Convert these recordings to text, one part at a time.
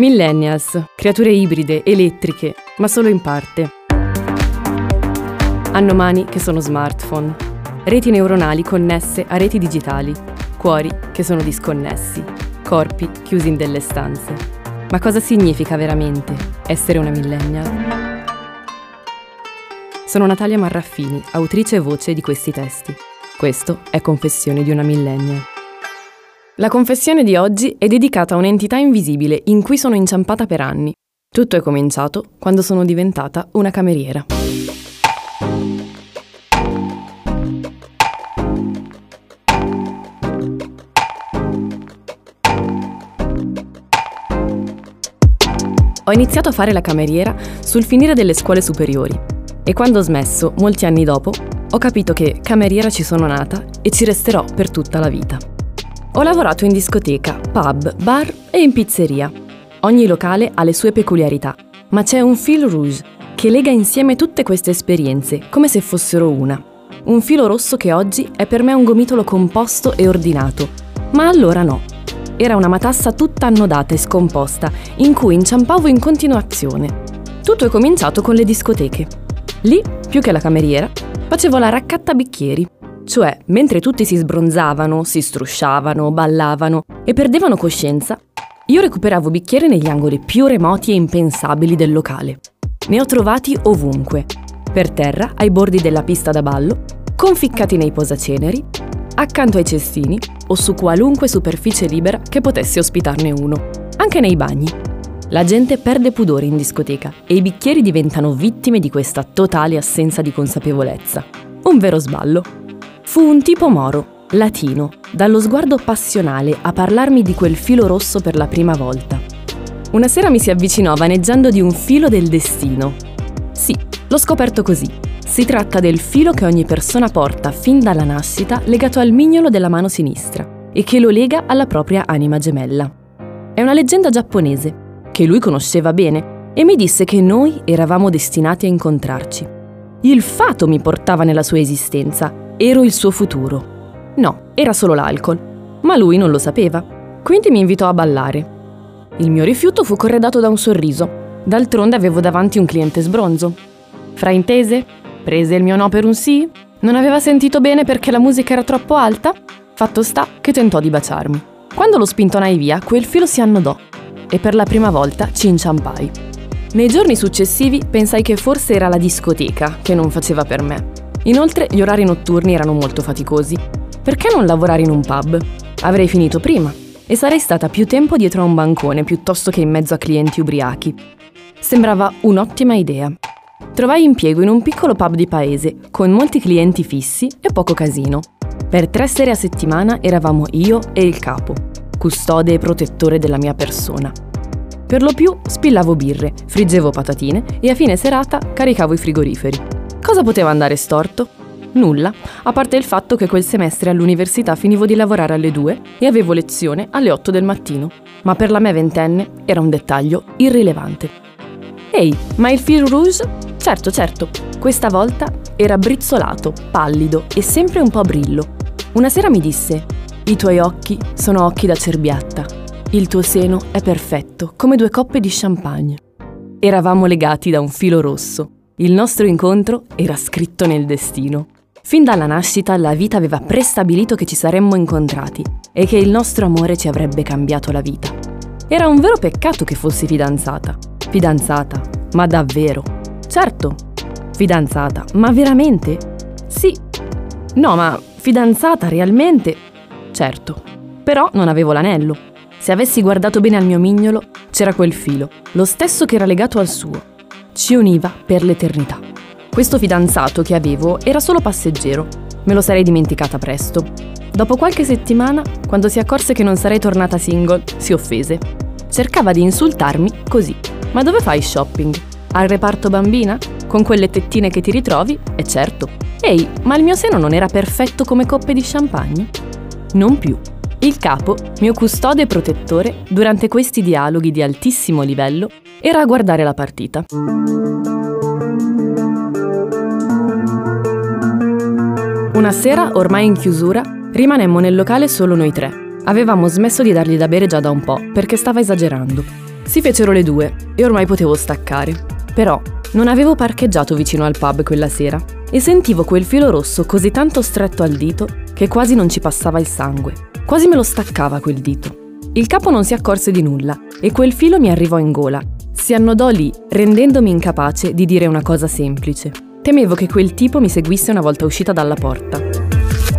Millennials, creature ibride, elettriche, ma solo in parte. Hanno mani che sono smartphone, reti neuronali connesse a reti digitali, cuori che sono disconnessi, corpi chiusi in delle stanze. Ma cosa significa veramente essere una millennial? Sono Natalia Marraffini, autrice e voce di questi testi. Questo è Confessione di una millennial. La confessione di oggi è dedicata a un'entità invisibile in cui sono inciampata per anni. Tutto è cominciato quando sono diventata una cameriera. Ho iniziato a fare la cameriera sul finire delle scuole superiori e quando ho smesso, molti anni dopo, ho capito che cameriera ci sono nata e ci resterò per tutta la vita. Ho lavorato in discoteca, pub, bar e in pizzeria. Ogni locale ha le sue peculiarità, ma c'è un fil rouge che lega insieme tutte queste esperienze come se fossero una. Un filo rosso che oggi è per me un gomitolo composto e ordinato, ma allora no. Era una matassa tutta annodata e scomposta, in cui inciampavo in continuazione. Tutto è cominciato con le discoteche. Lì, più che la cameriera, facevo la raccatta bicchieri cioè, mentre tutti si sbronzavano, si strusciavano, ballavano e perdevano coscienza, io recuperavo bicchieri negli angoli più remoti e impensabili del locale. Ne ho trovati ovunque, per terra, ai bordi della pista da ballo, conficcati nei posaceneri, accanto ai cestini o su qualunque superficie libera che potesse ospitarne uno, anche nei bagni. La gente perde pudore in discoteca e i bicchieri diventano vittime di questa totale assenza di consapevolezza. Un vero sballo. Fu un tipo moro, latino, dallo sguardo passionale a parlarmi di quel filo rosso per la prima volta. Una sera mi si avvicinò vaneggiando di un filo del destino. Sì, l'ho scoperto così. Si tratta del filo che ogni persona porta fin dalla nascita legato al mignolo della mano sinistra e che lo lega alla propria anima gemella. È una leggenda giapponese che lui conosceva bene e mi disse che noi eravamo destinati a incontrarci. Il fato mi portava nella sua esistenza ero il suo futuro. No, era solo l'alcol, ma lui non lo sapeva. Quindi mi invitò a ballare. Il mio rifiuto fu corredato da un sorriso. D'altronde avevo davanti un cliente sbronzo. Fraintese? Prese il mio no per un sì? Non aveva sentito bene perché la musica era troppo alta? Fatto sta che tentò di baciarmi. Quando lo spintonai via, quel filo si annodò e per la prima volta ci inciampai. Nei giorni successivi pensai che forse era la discoteca che non faceva per me. Inoltre gli orari notturni erano molto faticosi. Perché non lavorare in un pub? Avrei finito prima e sarei stata più tempo dietro a un bancone piuttosto che in mezzo a clienti ubriachi. Sembrava un'ottima idea. Trovai impiego in un piccolo pub di paese, con molti clienti fissi e poco casino. Per tre sere a settimana eravamo io e il capo, custode e protettore della mia persona. Per lo più spillavo birre, friggevo patatine e a fine serata caricavo i frigoriferi. Cosa poteva andare storto? Nulla, a parte il fatto che quel semestre all'università finivo di lavorare alle 2 e avevo lezione alle 8 del mattino. Ma per la me ventenne era un dettaglio irrilevante. Ehi, ma il fil rouge? Certo, certo, questa volta era brizzolato, pallido e sempre un po' brillo. Una sera mi disse: I tuoi occhi sono occhi da cerbiatta. Il tuo seno è perfetto, come due coppe di champagne. Eravamo legati da un filo rosso il nostro incontro era scritto nel destino. Fin dalla nascita la vita aveva prestabilito che ci saremmo incontrati e che il nostro amore ci avrebbe cambiato la vita. Era un vero peccato che fossi fidanzata. Fidanzata, ma davvero? Certo, fidanzata, ma veramente? Sì. No, ma fidanzata realmente? Certo. Però non avevo l'anello. Se avessi guardato bene al mio mignolo, c'era quel filo, lo stesso che era legato al suo ci univa per l'eternità. Questo fidanzato che avevo era solo passeggero, me lo sarei dimenticata presto. Dopo qualche settimana, quando si accorse che non sarei tornata single, si offese. Cercava di insultarmi così. Ma dove fai shopping? Al reparto bambina? Con quelle tettine che ti ritrovi? E certo. Ehi, ma il mio seno non era perfetto come coppe di champagne? Non più. Il capo, mio custode e protettore, durante questi dialoghi di altissimo livello, era a guardare la partita. Una sera, ormai in chiusura, rimanemmo nel locale solo noi tre. Avevamo smesso di dargli da bere già da un po', perché stava esagerando. Si fecero le due e ormai potevo staccare. Però non avevo parcheggiato vicino al pub quella sera e sentivo quel filo rosso così tanto stretto al dito che quasi non ci passava il sangue. Quasi me lo staccava quel dito. Il capo non si accorse di nulla e quel filo mi arrivò in gola. Si annodò lì, rendendomi incapace di dire una cosa semplice. Temevo che quel tipo mi seguisse una volta uscita dalla porta.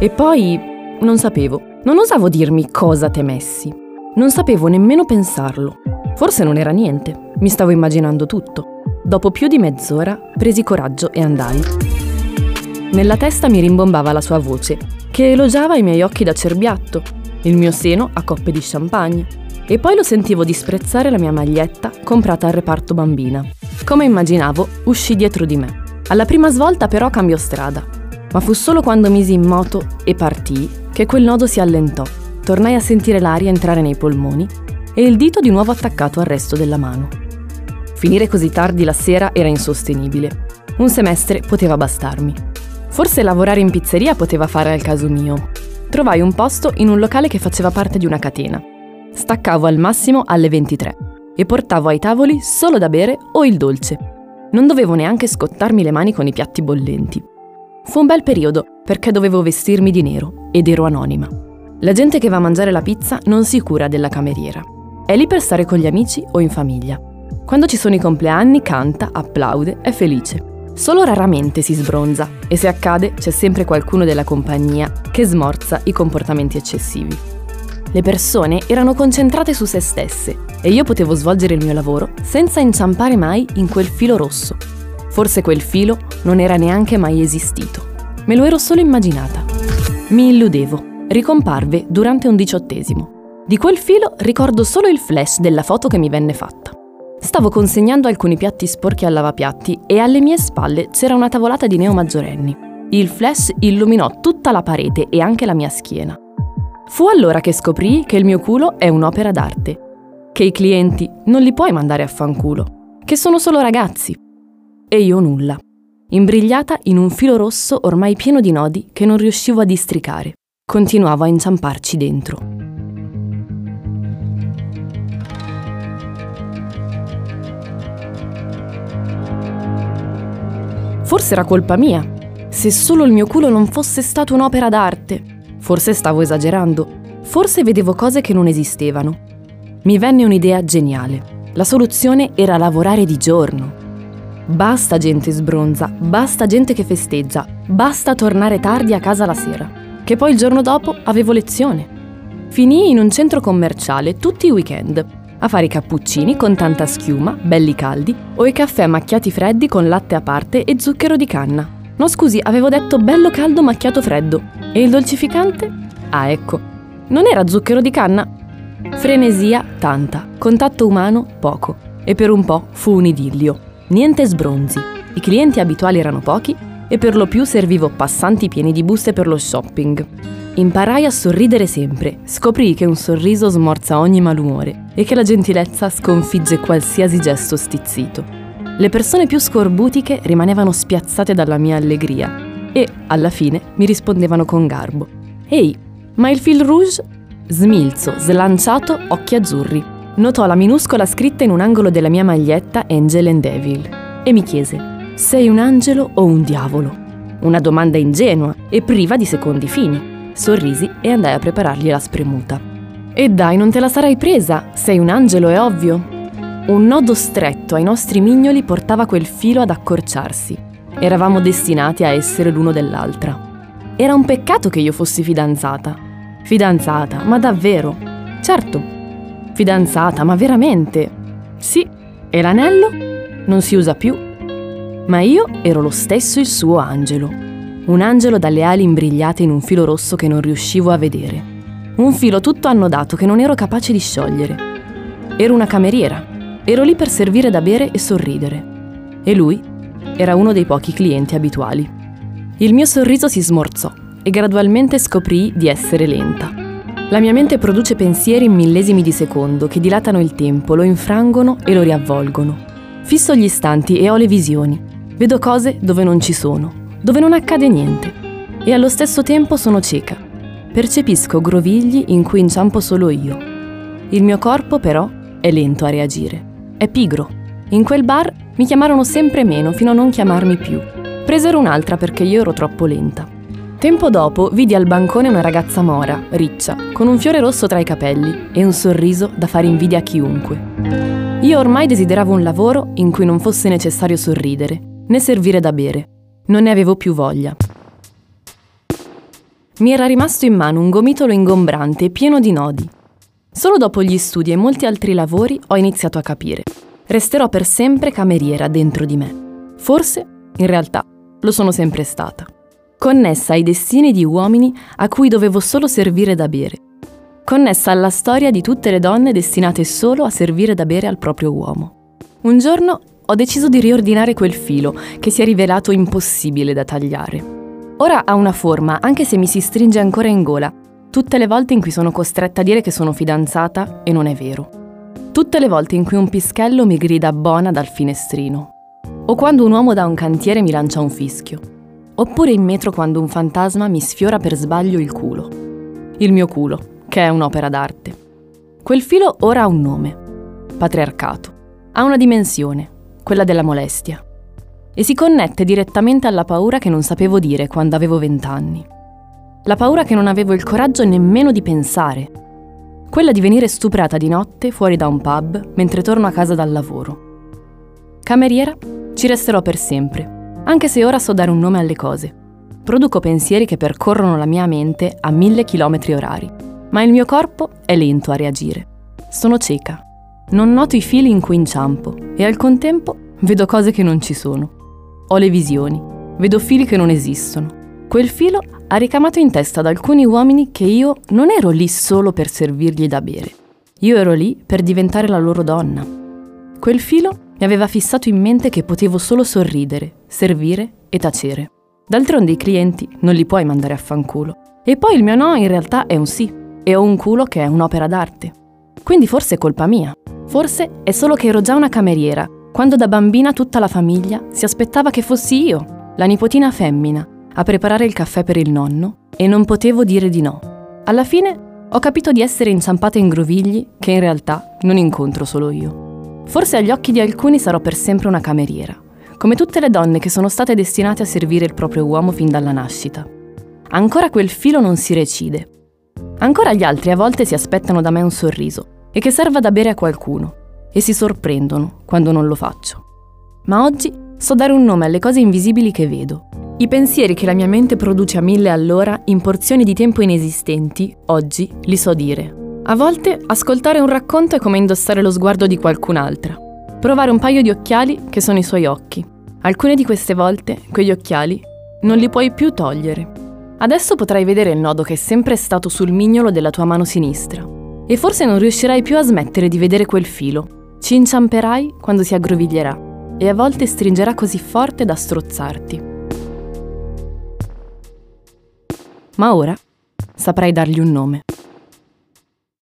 E poi non sapevo, non osavo dirmi cosa temessi. Non sapevo nemmeno pensarlo. Forse non era niente, mi stavo immaginando tutto. Dopo più di mezz'ora presi coraggio e andai. Nella testa mi rimbombava la sua voce, che elogiava i miei occhi da cerbiatto, il mio seno a coppe di champagne, e poi lo sentivo disprezzare la mia maglietta comprata al reparto bambina. Come immaginavo, uscì dietro di me. Alla prima svolta però cambiò strada, ma fu solo quando misi in moto e partii che quel nodo si allentò. Tornai a sentire l'aria entrare nei polmoni e il dito di nuovo attaccato al resto della mano. Finire così tardi la sera era insostenibile. Un semestre poteva bastarmi. Forse lavorare in pizzeria poteva fare al caso mio. Trovai un posto in un locale che faceva parte di una catena. Staccavo al massimo alle 23 e portavo ai tavoli solo da bere o il dolce. Non dovevo neanche scottarmi le mani con i piatti bollenti. Fu un bel periodo perché dovevo vestirmi di nero ed ero anonima. La gente che va a mangiare la pizza non si cura della cameriera. È lì per stare con gli amici o in famiglia. Quando ci sono i compleanni canta, applaude, è felice. Solo raramente si sbronza e se accade c'è sempre qualcuno della compagnia che smorza i comportamenti eccessivi. Le persone erano concentrate su se stesse e io potevo svolgere il mio lavoro senza inciampare mai in quel filo rosso. Forse quel filo non era neanche mai esistito. Me lo ero solo immaginata. Mi illudevo. Ricomparve durante un diciottesimo. Di quel filo ricordo solo il flash della foto che mi venne fatta. Stavo consegnando alcuni piatti sporchi al lavapiatti e alle mie spalle c'era una tavolata di neo maggiorenni. Il flash illuminò tutta la parete e anche la mia schiena. Fu allora che scoprii che il mio culo è un'opera d'arte, che i clienti non li puoi mandare a fanculo, che sono solo ragazzi. E io nulla, imbrigliata in un filo rosso ormai pieno di nodi che non riuscivo a districare. Continuavo a inciamparci dentro. Forse era colpa mia. Se solo il mio culo non fosse stato un'opera d'arte. Forse stavo esagerando. Forse vedevo cose che non esistevano. Mi venne un'idea geniale. La soluzione era lavorare di giorno. Basta gente sbronza, basta gente che festeggia, basta tornare tardi a casa la sera. Che poi il giorno dopo avevo lezione. Finii in un centro commerciale tutti i weekend a fare i cappuccini con tanta schiuma, belli caldi, o i caffè macchiati freddi con latte a parte e zucchero di canna. No scusi, avevo detto bello caldo macchiato freddo. E il dolcificante? Ah ecco, non era zucchero di canna? Frenesia tanta, contatto umano poco. E per un po' fu un idillio. Niente sbronzi. I clienti abituali erano pochi e per lo più servivo passanti pieni di buste per lo shopping. Imparai a sorridere sempre, scoprì che un sorriso smorza ogni malumore e che la gentilezza sconfigge qualsiasi gesto stizzito. Le persone più scorbutiche rimanevano spiazzate dalla mia allegria e, alla fine, mi rispondevano con garbo. Ehi, ma il fil rouge? Smilzo, slanciato, occhi azzurri. Notò la minuscola scritta in un angolo della mia maglietta Angel and Devil e mi chiese: Sei un angelo o un diavolo? Una domanda ingenua e priva di secondi fini sorrisi e andai a preparargli la spremuta. E dai, non te la sarai presa, sei un angelo, è ovvio. Un nodo stretto ai nostri mignoli portava quel filo ad accorciarsi. Eravamo destinati a essere l'uno dell'altra. Era un peccato che io fossi fidanzata. Fidanzata, ma davvero? Certo, fidanzata, ma veramente? Sì, e l'anello? Non si usa più. Ma io ero lo stesso il suo angelo un angelo dalle ali imbrigliate in un filo rosso che non riuscivo a vedere. Un filo tutto annodato che non ero capace di sciogliere. Ero una cameriera. Ero lì per servire da bere e sorridere. E lui era uno dei pochi clienti abituali. Il mio sorriso si smorzò e gradualmente scoprii di essere lenta. La mia mente produce pensieri in millesimi di secondo che dilatano il tempo, lo infrangono e lo riavvolgono. Fisso gli istanti e ho le visioni. Vedo cose dove non ci sono, dove non accade niente. E allo stesso tempo sono cieca. Percepisco grovigli in cui inciampo solo io. Il mio corpo, però, è lento a reagire. È pigro. In quel bar mi chiamarono sempre meno fino a non chiamarmi più. Presero un'altra perché io ero troppo lenta. Tempo dopo vidi al bancone una ragazza mora, riccia, con un fiore rosso tra i capelli e un sorriso da fare invidia a chiunque. Io ormai desideravo un lavoro in cui non fosse necessario sorridere, né servire da bere. Non ne avevo più voglia. Mi era rimasto in mano un gomitolo ingombrante e pieno di nodi. Solo dopo gli studi e molti altri lavori ho iniziato a capire. Resterò per sempre cameriera dentro di me. Forse, in realtà, lo sono sempre stata connessa ai destini di uomini a cui dovevo solo servire da bere, connessa alla storia di tutte le donne destinate solo a servire da bere al proprio uomo. Un giorno ho deciso di riordinare quel filo che si è rivelato impossibile da tagliare. Ora ha una forma, anche se mi si stringe ancora in gola, tutte le volte in cui sono costretta a dire che sono fidanzata e non è vero. Tutte le volte in cui un pischello mi grida buona dal finestrino. O quando un uomo da un cantiere mi lancia un fischio. Oppure in metro quando un fantasma mi sfiora per sbaglio il culo. Il mio culo, che è un'opera d'arte. Quel filo ora ha un nome. Patriarcato. Ha una dimensione, quella della molestia. E si connette direttamente alla paura che non sapevo dire quando avevo vent'anni. La paura che non avevo il coraggio nemmeno di pensare. Quella di venire stuprata di notte fuori da un pub mentre torno a casa dal lavoro. Cameriera ci resterò per sempre anche se ora so dare un nome alle cose. Produco pensieri che percorrono la mia mente a mille chilometri orari, ma il mio corpo è lento a reagire. Sono cieca. Non noto i fili in cui inciampo e al contempo vedo cose che non ci sono. Ho le visioni, vedo fili che non esistono. Quel filo ha ricamato in testa ad alcuni uomini che io non ero lì solo per servirgli da bere. Io ero lì per diventare la loro donna. Quel filo mi aveva fissato in mente che potevo solo sorridere, servire e tacere. D'altronde i clienti non li puoi mandare a fanculo. E poi il mio no in realtà è un sì, e ho un culo che è un'opera d'arte. Quindi forse è colpa mia. Forse è solo che ero già una cameriera, quando da bambina tutta la famiglia si aspettava che fossi io, la nipotina femmina, a preparare il caffè per il nonno, e non potevo dire di no. Alla fine ho capito di essere inciampata in grovigli che in realtà non incontro solo io. Forse agli occhi di alcuni sarò per sempre una cameriera, come tutte le donne che sono state destinate a servire il proprio uomo fin dalla nascita. Ancora quel filo non si recide. Ancora gli altri a volte si aspettano da me un sorriso e che serva da bere a qualcuno e si sorprendono quando non lo faccio. Ma oggi so dare un nome alle cose invisibili che vedo. I pensieri che la mia mente produce a mille all'ora in porzioni di tempo inesistenti, oggi li so dire. A volte ascoltare un racconto è come indossare lo sguardo di qualcun'altra. Provare un paio di occhiali che sono i suoi occhi. Alcune di queste volte quegli occhiali non li puoi più togliere. Adesso potrai vedere il nodo che è sempre stato sul mignolo della tua mano sinistra. E forse non riuscirai più a smettere di vedere quel filo. Ci inciamperai quando si aggroviglierà e a volte stringerà così forte da strozzarti. Ma ora saprai dargli un nome.